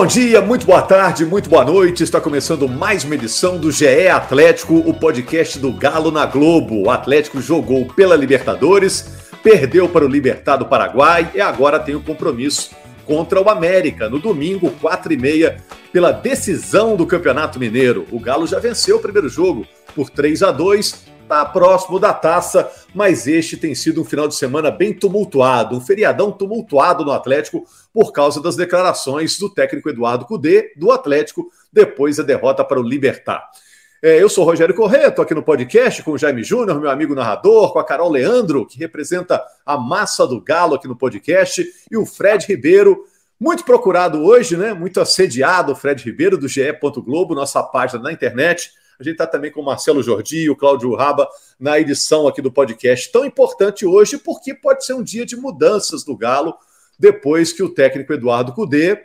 Bom dia, muito boa tarde, muito boa noite. Está começando mais uma edição do GE Atlético, o podcast do Galo na Globo. O Atlético jogou pela Libertadores, perdeu para o Libertad do Paraguai e agora tem o um compromisso contra o América no domingo, 4 e meia, pela decisão do Campeonato Mineiro. O Galo já venceu o primeiro jogo por 3 a 2 está próximo da taça, mas este tem sido um final de semana bem tumultuado, um feriadão tumultuado no Atlético por causa das declarações do técnico Eduardo Cudê do Atlético depois da derrota para o Libertar. É, eu sou Rogério Corrêa, estou aqui no podcast com o Jaime Júnior, meu amigo narrador, com a Carol Leandro, que representa a massa do Galo aqui no podcast, e o Fred Ribeiro, muito procurado hoje, né? Muito assediado, o Fred Ribeiro, do GE. Globo, nossa página na internet. A gente está também com o Marcelo Jordi e o Cláudio Raba na edição aqui do podcast. Tão importante hoje porque pode ser um dia de mudanças do Galo, depois que o técnico Eduardo Cudê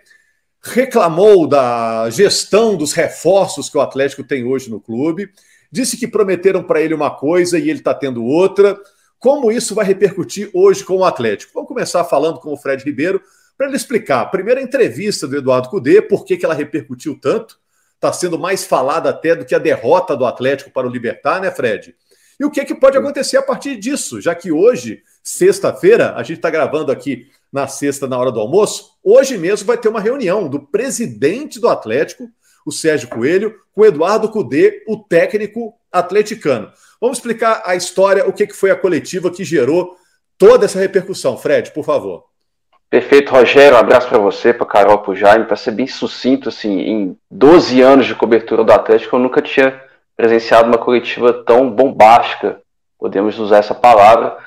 reclamou da gestão dos reforços que o Atlético tem hoje no clube, disse que prometeram para ele uma coisa e ele está tendo outra. Como isso vai repercutir hoje com o Atlético? Vamos começar falando com o Fred Ribeiro para ele explicar. A primeira entrevista do Eduardo Cudê, por que, que ela repercutiu tanto, está sendo mais falada até do que a derrota do Atlético para o Libertar, né, Fred? E o que, que pode acontecer a partir disso, já que hoje, sexta-feira, a gente está gravando aqui na sexta, na hora do almoço, hoje mesmo vai ter uma reunião do presidente do Atlético, o Sérgio Coelho, com o Eduardo Cudê, o técnico atleticano. Vamos explicar a história, o que, que foi a coletiva que gerou toda essa repercussão. Fred, por favor. Perfeito, Rogério. Um abraço para você, para Carol, para Jaime. Para ser bem sucinto, assim, em 12 anos de cobertura do Atlético, eu nunca tinha presenciado uma coletiva tão bombástica, podemos usar essa palavra.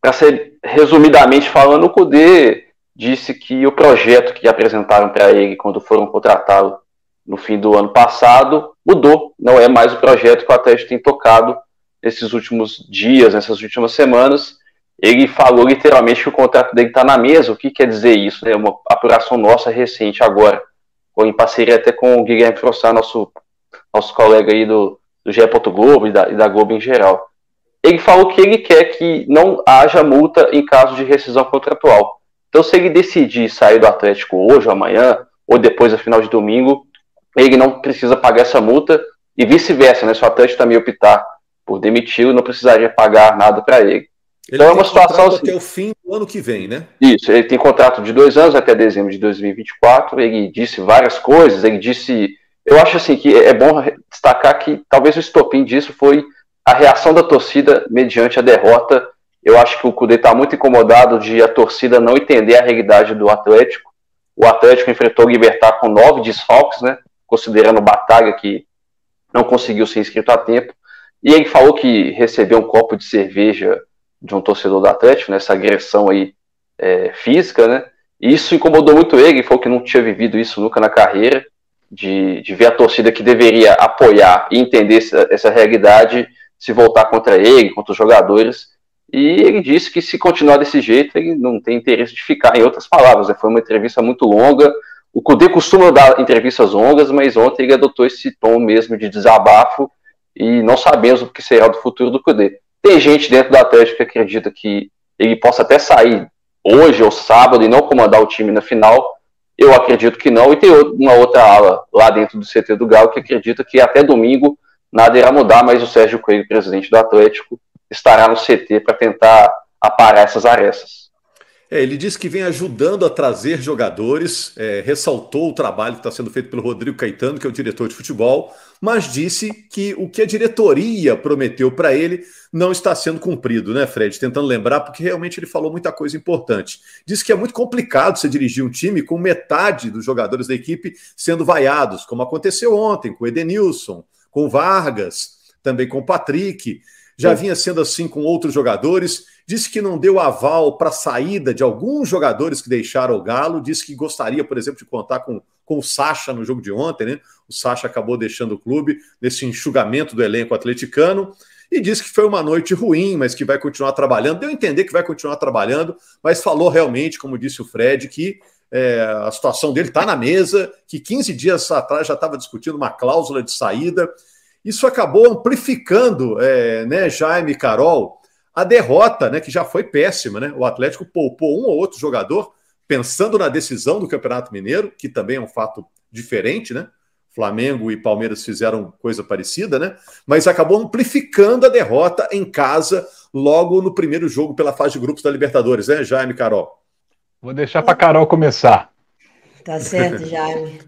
Para ser resumidamente falando, o Cudê disse que o projeto que apresentaram para ele quando foram contratá-lo no fim do ano passado mudou. Não é mais o projeto que o Atlético tem tocado nesses últimos dias, nessas últimas semanas ele falou literalmente que o contrato dele está na mesa. O que quer dizer isso? É uma apuração nossa recente agora, em parceria até com o Guilherme Frossar, nosso, nosso colega aí do, do GE. Globo e da, e da Globo em geral. Ele falou que ele quer que não haja multa em caso de rescisão contratual. Então, se ele decidir sair do Atlético hoje amanhã, ou depois da final de domingo, ele não precisa pagar essa multa e vice-versa, né? Se o Atlético também optar por demiti-lo, não precisaria pagar nada para ele. Ele então é uma situação até o fim do ano que vem, né? Isso, ele tem contrato de dois anos até dezembro de 2024. Ele disse várias coisas. Ele disse, eu acho assim que é bom destacar que talvez o estopim disso foi a reação da torcida mediante a derrota. Eu acho que o Cudê está muito incomodado de a torcida não entender a realidade do Atlético. O Atlético enfrentou o Libertar com nove desfalques, né? Considerando o Batalha que não conseguiu ser inscrito a tempo. E ele falou que recebeu um copo de cerveja de um torcedor do Atlético, nessa né, agressão aí é, física, né? E isso incomodou muito ele, falou que não tinha vivido isso nunca na carreira, de, de ver a torcida que deveria apoiar e entender essa, essa realidade se voltar contra ele, contra os jogadores. E ele disse que se continuar desse jeito, ele não tem interesse de ficar. Em outras palavras, né? foi uma entrevista muito longa. O Cudê costuma dar entrevistas longas, mas ontem ele adotou esse tom mesmo de desabafo e não sabemos o que será do futuro do Cudê. Tem gente dentro do Atlético que acredita que ele possa até sair hoje ou sábado e não comandar o time na final. Eu acredito que não. E tem uma outra ala lá dentro do CT do Galo que acredita que até domingo nada irá mudar, mas o Sérgio Coelho, presidente do Atlético, estará no CT para tentar aparar essas arestas. É, ele disse que vem ajudando a trazer jogadores, é, ressaltou o trabalho que está sendo feito pelo Rodrigo Caetano, que é o diretor de futebol, mas disse que o que a diretoria prometeu para ele não está sendo cumprido, né, Fred? Tentando lembrar, porque realmente ele falou muita coisa importante. Disse que é muito complicado você dirigir um time com metade dos jogadores da equipe sendo vaiados, como aconteceu ontem com o Edenilson, com Vargas, também com Patrick, já vinha sendo assim com outros jogadores. Disse que não deu aval para a saída de alguns jogadores que deixaram o Galo. Disse que gostaria, por exemplo, de contar com, com o Sacha no jogo de ontem, né? O Sacha acabou deixando o clube nesse enxugamento do elenco atleticano e disse que foi uma noite ruim, mas que vai continuar trabalhando. Deu a entender que vai continuar trabalhando, mas falou realmente, como disse o Fred, que é, a situação dele está na mesa, que 15 dias atrás já estava discutindo uma cláusula de saída isso acabou amplificando, é, né, Jaime Carol, a derrota, né, que já foi péssima. Né? O Atlético poupou um ou outro jogador, pensando na decisão do Campeonato Mineiro, que também é um fato diferente, né? Flamengo e Palmeiras fizeram coisa parecida, né? Mas acabou amplificando a derrota em casa logo no primeiro jogo pela fase de grupos da Libertadores, né, Jaime Carol? Vou deixar para Carol começar. Tá certo, Jaime.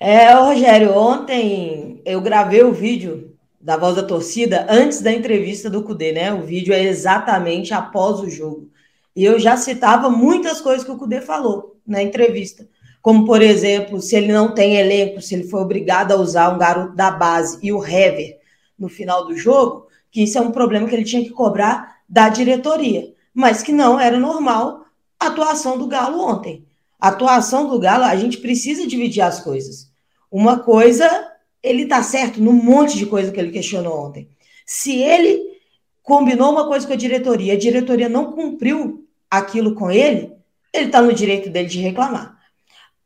É, Rogério, ontem eu gravei o vídeo da voz da torcida antes da entrevista do Cudê, né? O vídeo é exatamente após o jogo. E eu já citava muitas coisas que o Cudê falou na entrevista. Como, por exemplo, se ele não tem elenco, se ele foi obrigado a usar um garoto da base e o Hever no final do jogo, que isso é um problema que ele tinha que cobrar da diretoria. Mas que não era normal a atuação do Galo ontem. A atuação do Galo, a gente precisa dividir as coisas. Uma coisa, ele tá certo num monte de coisa que ele questionou ontem. Se ele combinou uma coisa com a diretoria, a diretoria não cumpriu aquilo com ele, ele está no direito dele de reclamar.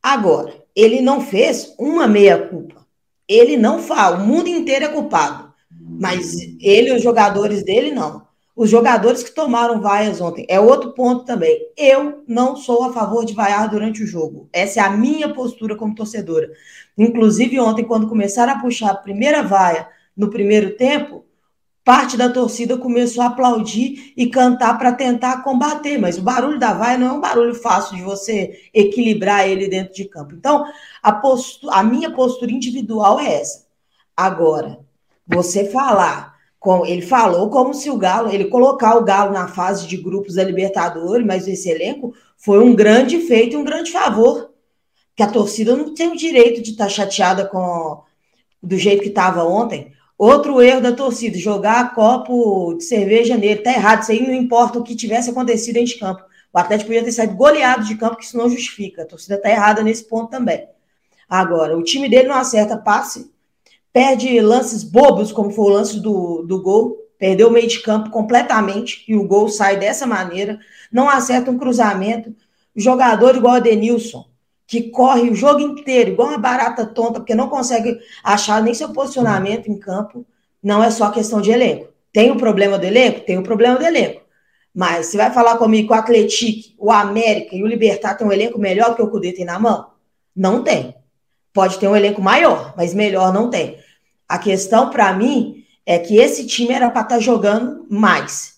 Agora, ele não fez uma meia-culpa. Ele não fala, o mundo inteiro é culpado. Mas ele os jogadores dele, não os jogadores que tomaram vaias ontem. É outro ponto também. Eu não sou a favor de vaiar durante o jogo. Essa é a minha postura como torcedora. Inclusive, ontem, quando começaram a puxar a primeira vaia no primeiro tempo, parte da torcida começou a aplaudir e cantar para tentar combater. Mas o barulho da vaia não é um barulho fácil de você equilibrar ele dentro de campo. Então, a, a minha postura individual é essa. Agora, você falar ele falou como se o Galo, ele colocar o Galo na fase de grupos da Libertadores, mas esse elenco foi um grande feito e um grande favor. Que a torcida não tem o direito de estar tá chateada com do jeito que estava ontem. Outro erro da torcida, jogar copo de cerveja nele, tá errado. Isso aí não importa o que tivesse acontecido dentro de campo. O Atlético podia ter saído goleado de campo, que isso não justifica. A torcida tá errada nesse ponto também. Agora, o time dele não acerta passe, perde lances bobos, como foi o lance do, do gol, perdeu o meio de campo completamente e o gol sai dessa maneira, não acerta um cruzamento. Jogador igual a Denilson, que corre o jogo inteiro, igual uma barata tonta, porque não consegue achar nem seu posicionamento em campo, não é só questão de elenco. Tem o problema do elenco? Tem o problema do elenco. Mas você vai falar comigo que o Atlético, o América e o Libertar tem um elenco melhor que o Cudê tem na mão? Não tem. Pode ter um elenco maior, mas melhor não tem. A questão para mim é que esse time era para estar tá jogando mais.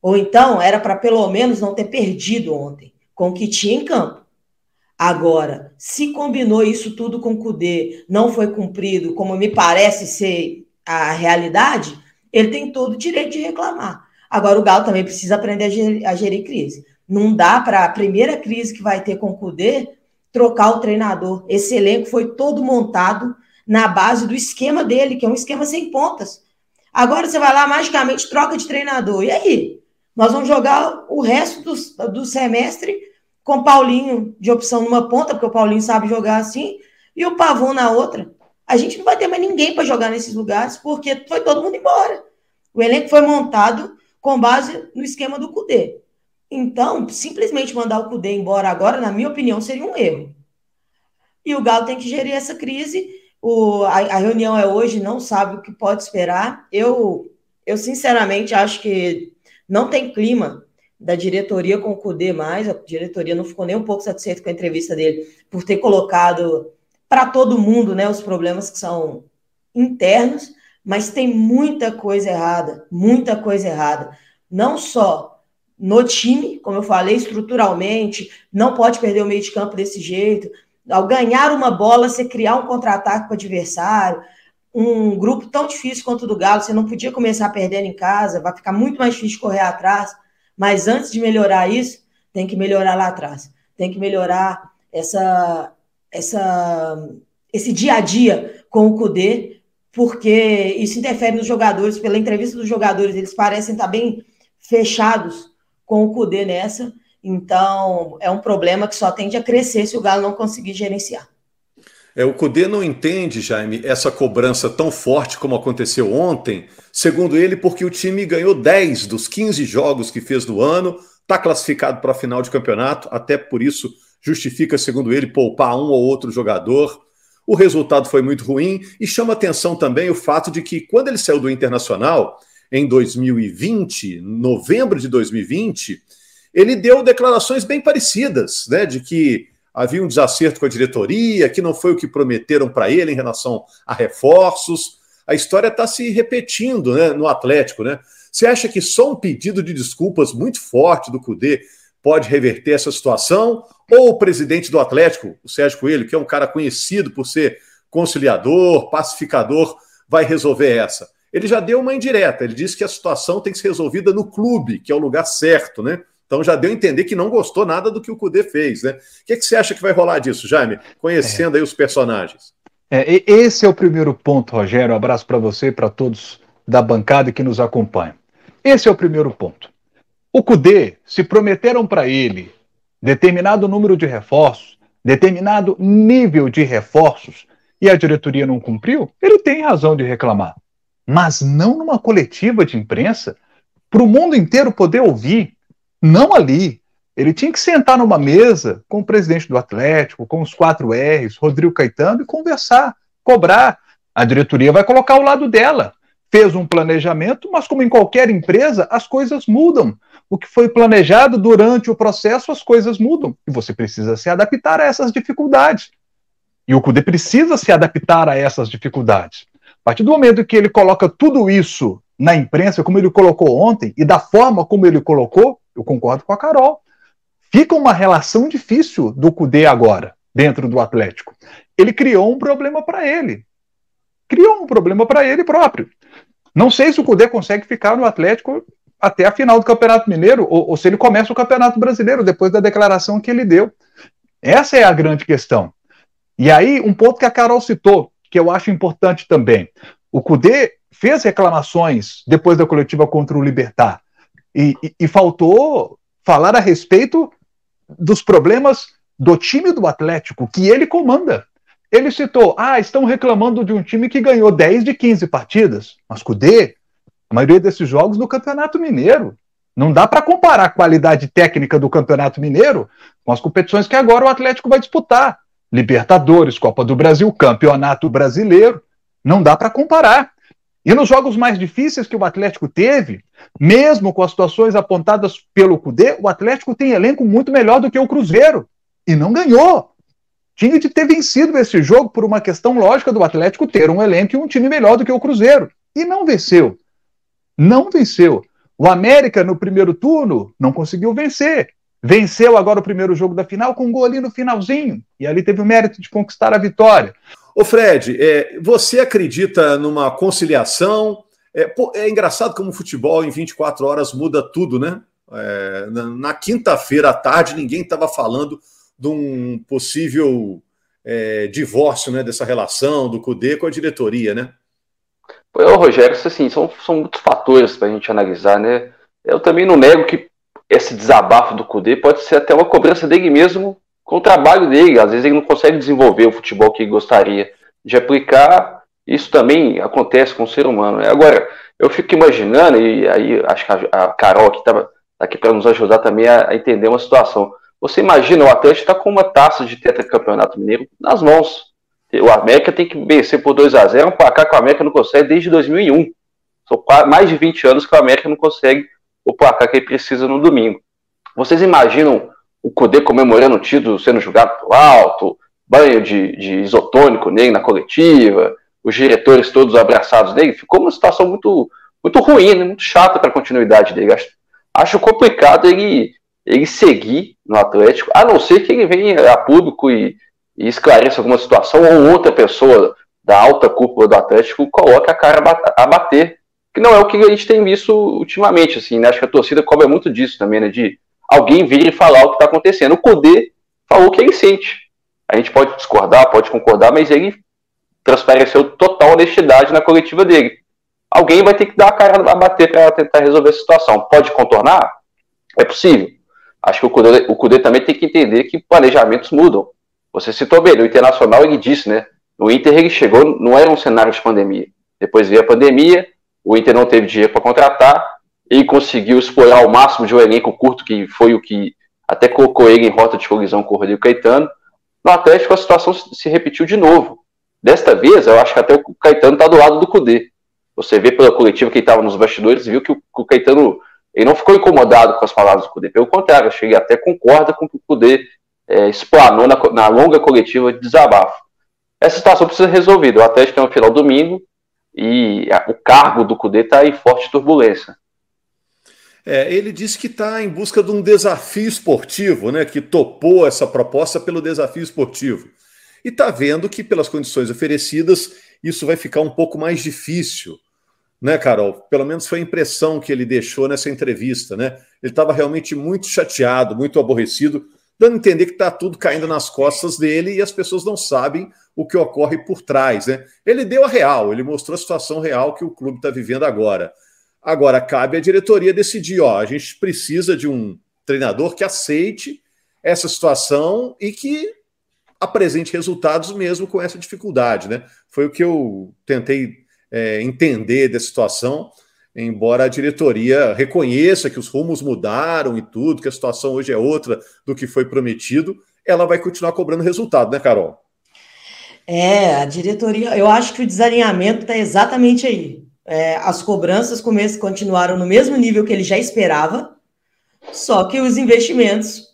Ou então era para pelo menos não ter perdido ontem com o que tinha em campo. Agora, se combinou isso tudo com o Cudê, não foi cumprido, como me parece ser a realidade, ele tem todo o direito de reclamar. Agora, o Galo também precisa aprender a gerir, a gerir crise. Não dá para a primeira crise que vai ter com o Cudê trocar o treinador. Esse elenco foi todo montado na base do esquema dele, que é um esquema sem pontas. Agora você vai lá, magicamente troca de treinador. E aí? Nós vamos jogar o resto do, do semestre com Paulinho de opção numa ponta, porque o Paulinho sabe jogar assim, e o Pavão na outra. A gente não vai ter mais ninguém para jogar nesses lugares, porque foi todo mundo embora. O elenco foi montado com base no esquema do Cudê. Então, simplesmente mandar o Cudê embora agora, na minha opinião, seria um erro. E o Galo tem que gerir essa crise o, a, a, reunião é hoje, não sabe o que pode esperar. Eu, eu sinceramente acho que não tem clima da diretoria com o Cudê mais. A diretoria não ficou nem um pouco satisfeita com a entrevista dele por ter colocado para todo mundo né, os problemas que são internos, mas tem muita coisa errada, muita coisa errada. Não só no time, como eu falei, estruturalmente, não pode perder o meio de campo desse jeito ao ganhar uma bola, você criar um contra-ataque para o adversário, um grupo tão difícil quanto o do Galo, você não podia começar perdendo em casa, vai ficar muito mais difícil correr atrás. Mas antes de melhorar isso, tem que melhorar lá atrás. Tem que melhorar essa, essa, esse dia a dia com o Cudê, porque isso interfere nos jogadores. Pela entrevista dos jogadores, eles parecem estar bem fechados com o Cudê nessa. Então, é um problema que só tende a crescer se o Galo não conseguir gerenciar. É, o Cudê não entende, Jaime, essa cobrança tão forte como aconteceu ontem, segundo ele, porque o time ganhou 10 dos 15 jogos que fez no ano, está classificado para a final de campeonato, até por isso justifica, segundo ele, poupar um ou outro jogador. O resultado foi muito ruim e chama atenção também o fato de que, quando ele saiu do Internacional, em 2020, novembro de 2020, ele deu declarações bem parecidas, né, de que havia um desacerto com a diretoria, que não foi o que prometeram para ele em relação a reforços. A história está se repetindo né, no Atlético, né? Você acha que só um pedido de desculpas muito forte do Cudê pode reverter essa situação? Ou o presidente do Atlético, o Sérgio Coelho, que é um cara conhecido por ser conciliador, pacificador, vai resolver essa? Ele já deu uma indireta, ele disse que a situação tem que ser resolvida no clube, que é o lugar certo, né? Então já deu a entender que não gostou nada do que o Cudê fez, né? O que, é que você acha que vai rolar disso, Jaime? Conhecendo é. aí os personagens. É, esse é o primeiro ponto, Rogério. Um abraço para você e para todos da bancada que nos acompanham. Esse é o primeiro ponto. O Cudê, se prometeram para ele determinado número de reforços, determinado nível de reforços, e a diretoria não cumpriu, ele tem razão de reclamar. Mas não numa coletiva de imprensa, para o mundo inteiro poder ouvir não ali. Ele tinha que sentar numa mesa com o presidente do Atlético, com os quatro R's, Rodrigo Caetano, e conversar, cobrar. A diretoria vai colocar ao lado dela. Fez um planejamento, mas como em qualquer empresa, as coisas mudam. O que foi planejado durante o processo, as coisas mudam. E você precisa se adaptar a essas dificuldades. E o CUDE precisa se adaptar a essas dificuldades. A partir do momento que ele coloca tudo isso na imprensa, como ele colocou ontem, e da forma como ele colocou, eu concordo com a Carol. Fica uma relação difícil do Cudê agora, dentro do Atlético. Ele criou um problema para ele. Criou um problema para ele próprio. Não sei se o Cudê consegue ficar no Atlético até a final do Campeonato Mineiro, ou, ou se ele começa o Campeonato Brasileiro, depois da declaração que ele deu. Essa é a grande questão. E aí, um ponto que a Carol citou, que eu acho importante também. O Cudê fez reclamações depois da coletiva contra o Libertar. E, e, faltou falar a respeito dos problemas do time do Atlético, que ele comanda. Ele citou: ah, estão reclamando de um time que ganhou 10 de 15 partidas, mas Cudê, a maioria desses jogos no Campeonato Mineiro. Não dá para comparar a qualidade técnica do Campeonato Mineiro com as competições que agora o Atlético vai disputar. Libertadores, Copa do Brasil, Campeonato Brasileiro. Não dá para comparar. E nos jogos mais difíceis que o Atlético teve, mesmo com as situações apontadas pelo Cudê, o Atlético tem elenco muito melhor do que o Cruzeiro. E não ganhou. Tinha de ter vencido esse jogo por uma questão lógica do Atlético ter um elenco e um time melhor do que o Cruzeiro. E não venceu. Não venceu. O América, no primeiro turno, não conseguiu vencer. Venceu agora o primeiro jogo da final com um gol ali no finalzinho. E ali teve o mérito de conquistar a vitória. Ô Fred, é, você acredita numa conciliação? É, pô, é, engraçado como o futebol em 24 horas muda tudo, né? É, na, na quinta-feira à tarde, ninguém estava falando de um possível é, divórcio né, dessa relação do CUDE com a diretoria, né? Pô, Rogério, assim, são, são muitos fatores para a gente analisar, né? Eu também não nego que esse desabafo do CUDE pode ser até uma cobrança dele mesmo com o trabalho dele. Às vezes ele não consegue desenvolver o futebol que gostaria de aplicar. Isso também acontece com o ser humano. Né? Agora, eu fico imaginando, e aí acho que a Carol aqui está tá aqui para nos ajudar também a, a, entender uma situação. Você imagina, o Atlético está com uma taça de tetracampeonato mineiro nas mãos. O América tem que vencer por 2 a 0 um placar que o América não consegue desde 2001. São mais de 20 anos que o América não consegue o placar que ele precisa no domingo. Vocês imaginam o Cudê comemorando o título sendo julgado pro alto, banho de, de isotônico nele na coletiva, os diretores todos abraçados dele, ficou uma situação muito, muito ruim, né, muito chata para a continuidade dele. Acho, acho complicado ele, ele seguir no Atlético, a não ser que ele venha a público e, e esclareça alguma situação, ou outra pessoa da alta cúpula do Atlético coloque a cara a bater, que não é o que a gente tem visto ultimamente, assim, né? Acho que a torcida cobra muito disso também, né? De alguém vir e falar o que está acontecendo. O Codê falou o que ele sente. A gente pode discordar, pode concordar, mas ele transpareceu total honestidade na coletiva dele. Alguém vai ter que dar a cara a bater para tentar resolver a situação. Pode contornar? É possível. Acho que o Cudê, o Cudê também tem que entender que planejamentos mudam. Você citou bem, o Internacional ele disse, né? O Inter ele chegou, não era um cenário de pandemia. Depois veio a pandemia, o Inter não teve dinheiro para contratar, e conseguiu explorar ao máximo de um elenco curto, que foi o que até colocou ele em rota de colisão com o Rodrigo Caetano. No Atlético a situação se repetiu de novo. Desta vez, eu acho que até o Caetano está do lado do Cudê. Você vê pela coletiva que estava nos bastidores, viu que o, Caetano ele não ficou incomodado com as palavras do Cudê. Pelo contrário, eu cheguei até concorda com o que o Cudê é, explanou na, na, longa coletiva de desabafo. Essa situação precisa ser resolvida. O Atlético é no final domingo e a, o cargo do Cudê está em forte turbulência. É, ele disse que está em busca de um desafio esportivo, né? Que topou essa proposta pelo desafio esportivo. E está vendo que, pelas condições oferecidas, isso vai ficar um pouco mais difícil. Né, Carol? Pelo menos foi a impressão que ele deixou nessa entrevista, né? Ele estava realmente muito chateado, muito aborrecido, dando a entender que está tudo caindo nas costas dele e as pessoas não sabem o que ocorre por trás, né? Ele deu a real, ele mostrou a situação real que o clube está vivendo agora. Agora, cabe à diretoria decidir: ó, a gente precisa de um treinador que aceite essa situação e que apresente resultados mesmo com essa dificuldade, né? Foi o que eu tentei é, entender dessa situação, embora a diretoria reconheça que os rumos mudaram e tudo, que a situação hoje é outra do que foi prometido, ela vai continuar cobrando resultado, né, Carol? É, a diretoria, eu acho que o desalinhamento está exatamente aí. É, as cobranças continuaram no mesmo nível que ele já esperava, só que os investimentos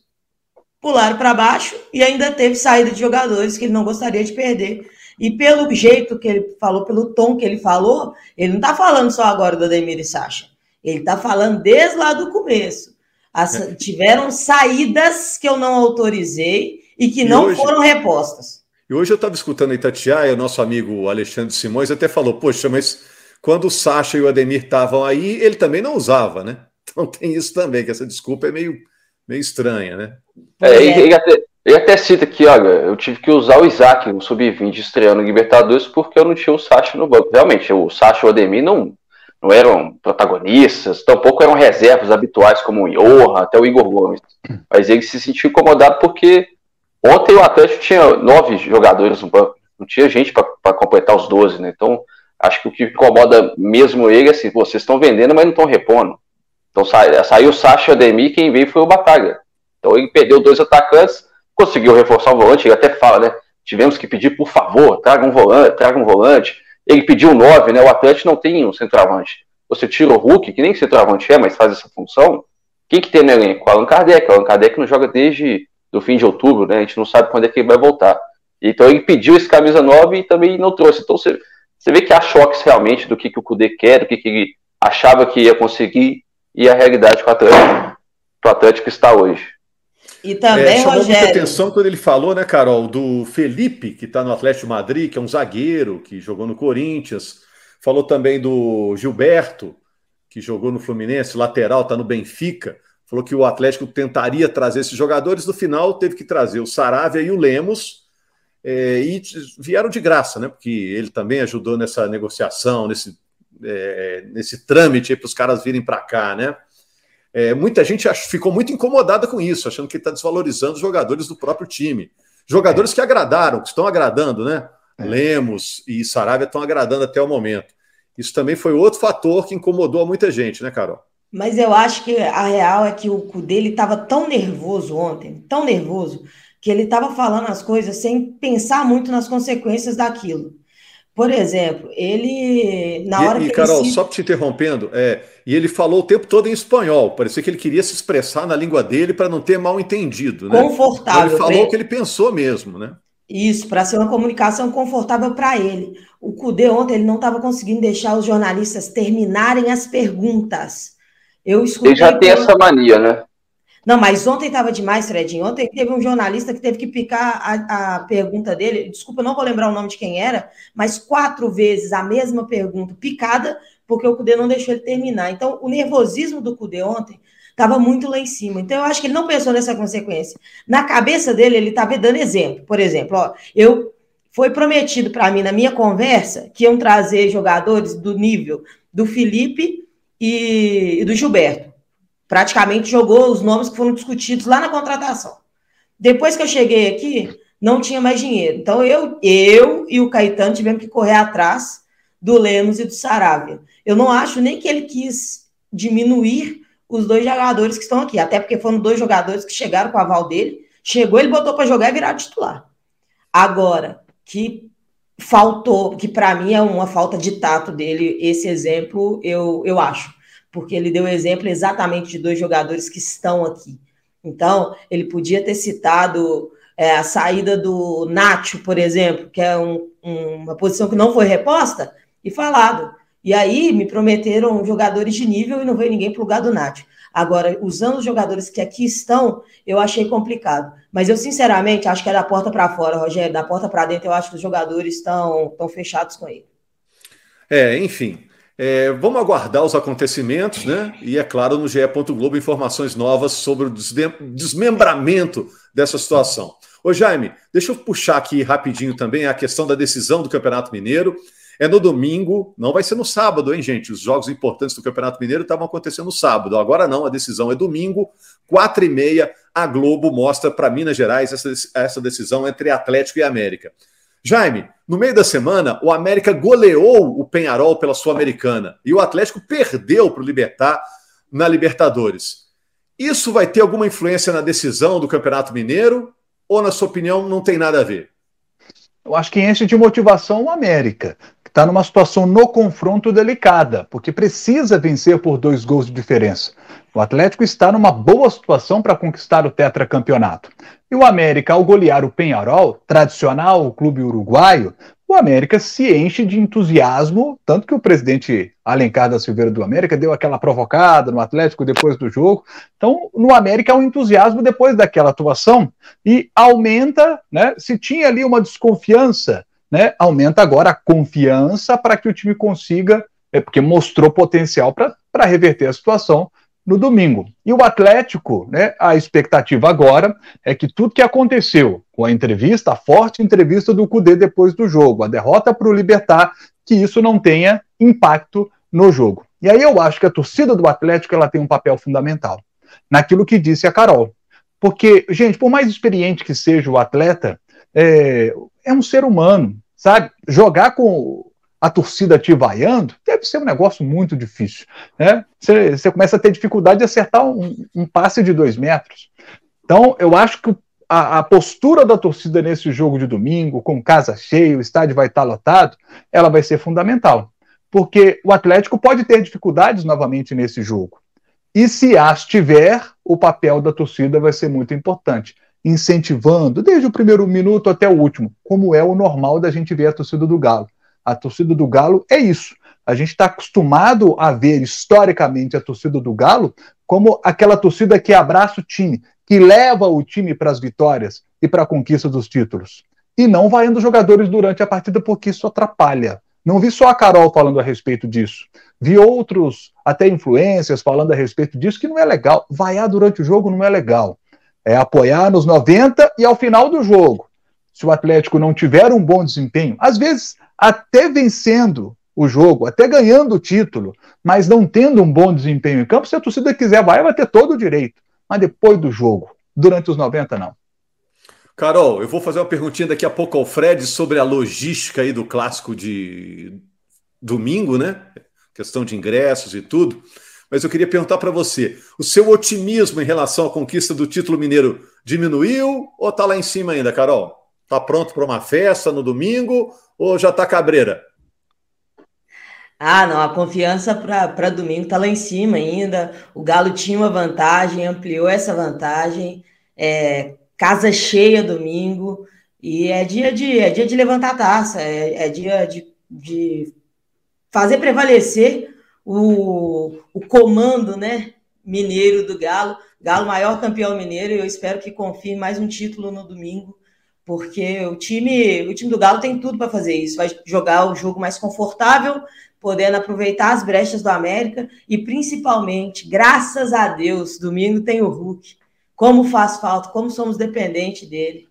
pularam para baixo e ainda teve saída de jogadores que ele não gostaria de perder. E pelo jeito que ele falou, pelo tom que ele falou, ele não está falando só agora do Ademir e Sacha. Ele está falando desde lá do começo. As, é. Tiveram saídas que eu não autorizei e que e não hoje, foram repostas. E hoje eu estava escutando a Itatiaia, nosso amigo Alexandre Simões, até falou: Poxa, mas quando o Sacha e o Ademir estavam aí, ele também não usava, né? Então tem isso também, que essa desculpa é meio, meio estranha, né? É, ele, até, ele até cita aqui, olha, eu tive que usar o Isaac no Sub-20 estreando no Libertadores porque eu não tinha o Sacha no banco. Realmente, o Sacha e o Ademir não, não eram protagonistas, tampouco eram reservas habituais como o Johan, até o Igor Gomes. Mas ele se sentiu incomodado porque ontem o Atlético tinha nove jogadores no banco, não tinha gente para completar os 12, né? Então Acho que o que incomoda mesmo ele é assim, vocês estão vendendo, mas não estão repondo. Então sa saiu o Sacha Ademir, quem veio foi o Batalha. Então ele perdeu dois atacantes, conseguiu reforçar o volante, ele até fala, né? Tivemos que pedir, por favor, traga um volante, traga um volante. Ele pediu nove, né? O Atlético não tem um centroavante. Você tira o Hulk, que nem centroavante é, mas faz essa função. Quem que tem no elenco? O Allan Kardec. O Allan Kardec não joga desde o fim de outubro, né? A gente não sabe quando é que ele vai voltar. Então ele pediu esse camisa 9 e também não trouxe. Então você você vê que há choques realmente do que, que o Cudê quer, do que, que ele achava que ia conseguir e a realidade que o Atlético, que o Atlético está hoje. E também, é, chamou Rogério... muita atenção quando ele falou, né, Carol, do Felipe, que está no Atlético Madrid, que é um zagueiro, que jogou no Corinthians. Falou também do Gilberto, que jogou no Fluminense, lateral, está no Benfica. Falou que o Atlético tentaria trazer esses jogadores. No final, teve que trazer o Saravia e o Lemos é, e vieram de graça, né? Porque ele também ajudou nessa negociação, nesse, é, nesse trâmite para os caras virem para cá, né? É, muita gente ach, ficou muito incomodada com isso, achando que está desvalorizando os jogadores do próprio time. Jogadores que agradaram, que estão agradando, né? É. Lemos e Saravia estão agradando até o momento. Isso também foi outro fator que incomodou muita gente, né, Carol? Mas eu acho que a real é que o cu dele estava tão nervoso ontem, tão nervoso, que ele estava falando as coisas sem pensar muito nas consequências daquilo. Por exemplo, ele na hora e, que Carol, ele se... só te interrompendo, é, e ele falou o tempo todo em espanhol. Parecia que ele queria se expressar na língua dele para não ter mal entendido, né? Confortável. Ele falou o que ele pensou mesmo, né? Isso, para ser uma comunicação confortável para ele. O Cudê ontem ele não estava conseguindo deixar os jornalistas terminarem as perguntas. Eu escutei. Ele já tem essa mania, né? Não, mas ontem estava demais, Fredinho. Ontem teve um jornalista que teve que picar a, a, pergunta dele. Desculpa, eu não vou lembrar o nome de quem era, mas quatro vezes a mesma pergunta picada, porque o Cudê não deixou ele terminar. Então, o nervosismo do Cudê ontem estava muito lá em cima. Então, eu acho que ele não pensou nessa consequência. Na cabeça dele, ele estava dando exemplo. Por exemplo, ó, eu foi prometido para mim na minha conversa que iam trazer jogadores do nível do Felipe e, e do Gilberto. Praticamente jogou os nomes que foram discutidos lá na contratação. Depois que eu cheguei aqui, não tinha mais dinheiro. Então eu, eu e o Caetano tivemos que correr atrás do Lemos e do Saravia. Eu não acho nem que ele quis diminuir os dois jogadores que estão aqui, até porque foram dois jogadores que chegaram com o aval dele. Chegou, ele botou para jogar e virar titular. Agora, que faltou, que para mim é uma falta de tato dele, esse exemplo, eu, eu acho. Porque ele deu exemplo exatamente de dois jogadores que estão aqui. Então, ele podia ter citado é, a saída do Nacho, por exemplo, que é um, uma posição que não foi reposta, e falado. E aí me prometeram jogadores de nível e não veio ninguém para o lugar do Nath. Agora, usando os jogadores que aqui estão, eu achei complicado. Mas eu, sinceramente, acho que é da porta para fora, Rogério. Da porta para dentro, eu acho que os jogadores estão fechados com ele. É, enfim. É, vamos aguardar os acontecimentos, né? E é claro, no GE. Globo, informações novas sobre o desmembramento dessa situação. Ô Jaime, deixa eu puxar aqui rapidinho também a questão da decisão do Campeonato Mineiro. É no domingo, não vai ser no sábado, hein, gente? Os jogos importantes do Campeonato Mineiro estavam acontecendo no sábado. Agora não, a decisão é domingo, quatro e meia. A Globo mostra para Minas Gerais essa, essa decisão entre Atlético e América. Jaime, no meio da semana, o América goleou o Penharol pela Sul-Americana e o Atlético perdeu para o Libertar na Libertadores. Isso vai ter alguma influência na decisão do Campeonato Mineiro ou, na sua opinião, não tem nada a ver? Eu acho que enche de motivação o América está numa situação no confronto delicada, porque precisa vencer por dois gols de diferença. O Atlético está numa boa situação para conquistar o tetracampeonato. E o América, ao golear o Penharol, tradicional clube uruguaio, o América se enche de entusiasmo, tanto que o presidente Alencar da Silveira do América deu aquela provocada no Atlético depois do jogo. Então, no América há um entusiasmo depois daquela atuação e aumenta, né? Se tinha ali uma desconfiança né, aumenta agora a confiança para que o time consiga, é, porque mostrou potencial para reverter a situação no domingo. E o Atlético, né, a expectativa agora é que tudo que aconteceu com a entrevista, a forte entrevista do Cudê depois do jogo, a derrota para o Libertar, que isso não tenha impacto no jogo. E aí eu acho que a torcida do Atlético ela tem um papel fundamental naquilo que disse a Carol. Porque, gente, por mais experiente que seja o atleta, é, é um ser humano, sabe? Jogar com a torcida te vaiando deve ser um negócio muito difícil. Né? Você, começa a ter dificuldade de acertar um, um, passe de dois metros. Então, eu acho que a, a, postura da torcida nesse jogo de domingo, com casa cheia, o estádio vai estar lotado, ela vai ser fundamental. Porque o Atlético pode ter dificuldades novamente nesse jogo. E se as tiver, o papel da torcida vai ser muito importante incentivando, desde o primeiro minuto até o último, como é o normal da gente ver a torcida do Galo. A torcida do Galo é isso. A gente está acostumado a ver historicamente a torcida do Galo como aquela torcida que abraça o time, que leva o time para as vitórias e para a conquista dos títulos. E não vaiando jogadores durante a partida, porque isso atrapalha. Não vi só a Carol falando a respeito disso. Vi outros, até influências, falando a respeito disso, que não é legal. Vaiar durante o jogo não é legal é apoiar nos 90 e ao final do jogo. Se o Atlético não tiver um bom desempenho, às vezes até vencendo o jogo, até ganhando o título, mas não tendo um bom desempenho em campo, se a torcida quiser vai, vai ter todo o direito. Mas depois do jogo, durante os 90, não. Carol, eu vou fazer uma perguntinha daqui a pouco ao Fred sobre a logística aí do clássico de domingo, né? Questão de ingressos e tudo mas eu queria perguntar para você: o seu otimismo em relação à conquista do título mineiro diminuiu ou está lá em cima ainda, Carol? Está pronto para uma festa no domingo ou já está cabreira? Ah, não, a confiança para domingo está lá em cima ainda. O Galo tinha uma vantagem, ampliou essa vantagem. É, casa cheia domingo. E é dia de, é dia de levantar a taça, é, é dia de, de fazer prevalecer o, o comando né, mineiro do Galo. Galo, maior campeão mineiro, e eu espero que confie mais um título no domingo, porque o time, o time do Galo tem tudo para fazer isso. Vai jogar o jogo mais confortável, podendo aproveitar as brechas do América e principalmente, graças a Deus, domingo tem o Hulk. Como faz falta, como somos dependentes dele.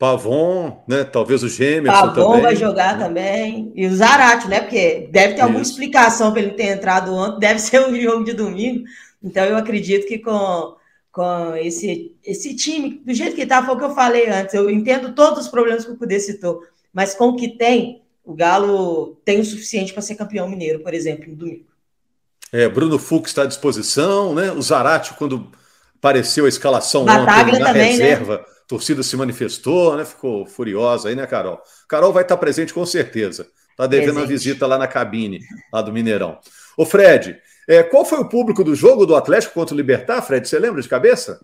Pavon, né? Talvez o Gêmeos Pavon vai jogar também. E o Zarate, né? Porque deve ter Isso. alguma explicação para ele ter entrado ontem. Deve ser um jogo de domingo. Então eu acredito que com, com esse, esse time, do jeito que está, foi o que eu falei antes. Eu entendo todos os problemas que o Cudê citou, mas com o que tem, o Galo tem o suficiente para ser campeão mineiro, por exemplo, no domingo. É, Bruno Fux está à disposição, né? O Zarate, quando apareceu a escalação Bataglia ontem na também, né? reserva, né? A torcida se manifestou, né? Ficou furiosa aí, né, Carol? Carol vai estar presente com certeza. Está devendo presente. uma visita lá na cabine, lá do Mineirão. Ô, Fred, é, qual foi o público do jogo do Atlético contra o Libertar, Fred? Você lembra de cabeça?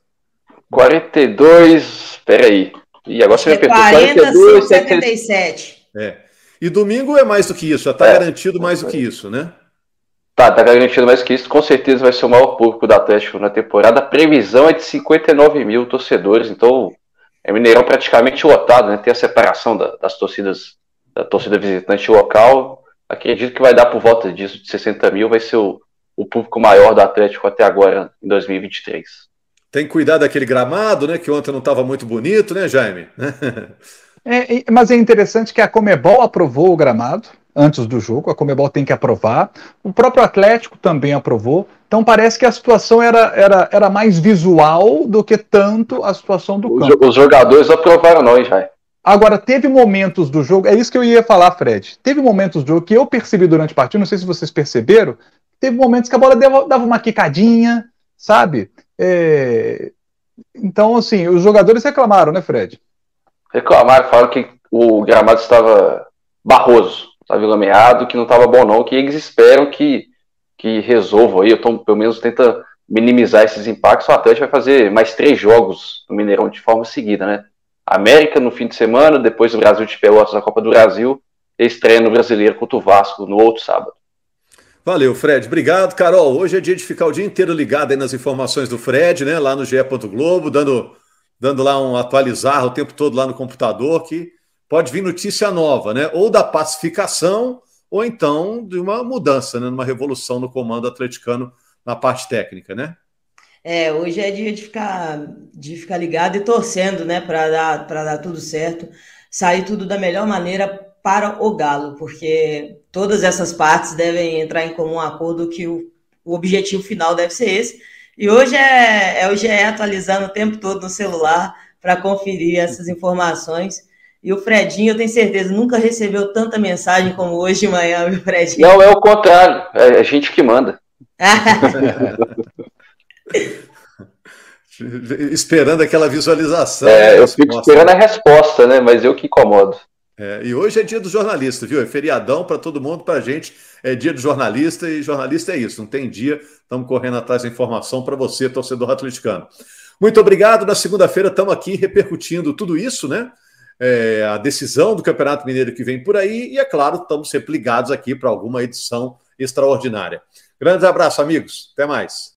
42. Peraí. E agora você repetiu. 40, 42, 77. É. E domingo é mais do que isso, já está é. garantido mais do que isso, né? Tá, tá garantido mais que isso. Com certeza vai ser o maior público do Atlético na temporada. A previsão é de 59 mil torcedores, então é Mineirão praticamente lotado, né? Tem a separação da, das torcidas, da torcida visitante local. Acredito que vai dar por volta disso, de 60 mil, vai ser o, o público maior do Atlético até agora, em 2023. Tem que cuidar daquele gramado, né? Que ontem não estava muito bonito, né, Jaime? é, mas é interessante que a Comebol aprovou o gramado antes do jogo, a Comebol tem que aprovar, o próprio Atlético também aprovou, então parece que a situação era, era, era mais visual do que tanto a situação do campo. Os jogadores aprovaram nós, já. Agora, teve momentos do jogo, é isso que eu ia falar, Fred. Teve momentos do jogo que eu percebi durante a partida, não sei se vocês perceberam, teve momentos que a bola dava, dava uma quicadinha, sabe? É... Então, assim, os jogadores reclamaram, né, Fred? Reclamaram, falaram que o gramado estava barroso estava lameado, que não estava bom não, que eles esperam que, que resolvam aí, ou pelo menos tenta minimizar esses impactos, o Atlético vai fazer mais três jogos no Mineirão de forma seguida, né? América no fim de semana, depois o Brasil de Pelotas na Copa do Brasil, estreia no Brasileiro contra o Vasco no outro sábado. Valeu, Fred. Obrigado, Carol. Hoje é dia de ficar o dia inteiro ligado aí nas informações do Fred, né? Lá no GE. Globo, dando, dando lá um atualizar o tempo todo lá no computador, que pode vir notícia nova, né? Ou da pacificação, ou então de uma mudança, né? Numa revolução no comando atleticano na parte técnica, né? É, hoje é dia de ficar, de ficar ligado e torcendo, né, para dar, dar tudo certo, sair tudo da melhor maneira para o Galo, porque todas essas partes devem entrar em comum acordo que o, o objetivo final deve ser esse. E hoje é, é o GE atualizando o tempo todo no celular para conferir essas informações. E o Fredinho, eu tenho certeza, nunca recebeu tanta mensagem como hoje de manhã, viu, Fredinho? Não, é o contrário. É a gente que manda. esperando aquela visualização. É, eu fico esperando a resposta, né? Mas eu que incomodo. É, e hoje é dia do jornalista, viu? É feriadão para todo mundo, para a gente. É dia do jornalista e jornalista é isso. Não tem dia, estamos correndo atrás da informação para você, torcedor atleticano. Muito obrigado. Na segunda-feira estamos aqui repercutindo tudo isso, né? É, a decisão do Campeonato Mineiro que vem por aí e, é claro, estamos sempre ligados aqui para alguma edição extraordinária. Grande abraço, amigos. Até mais.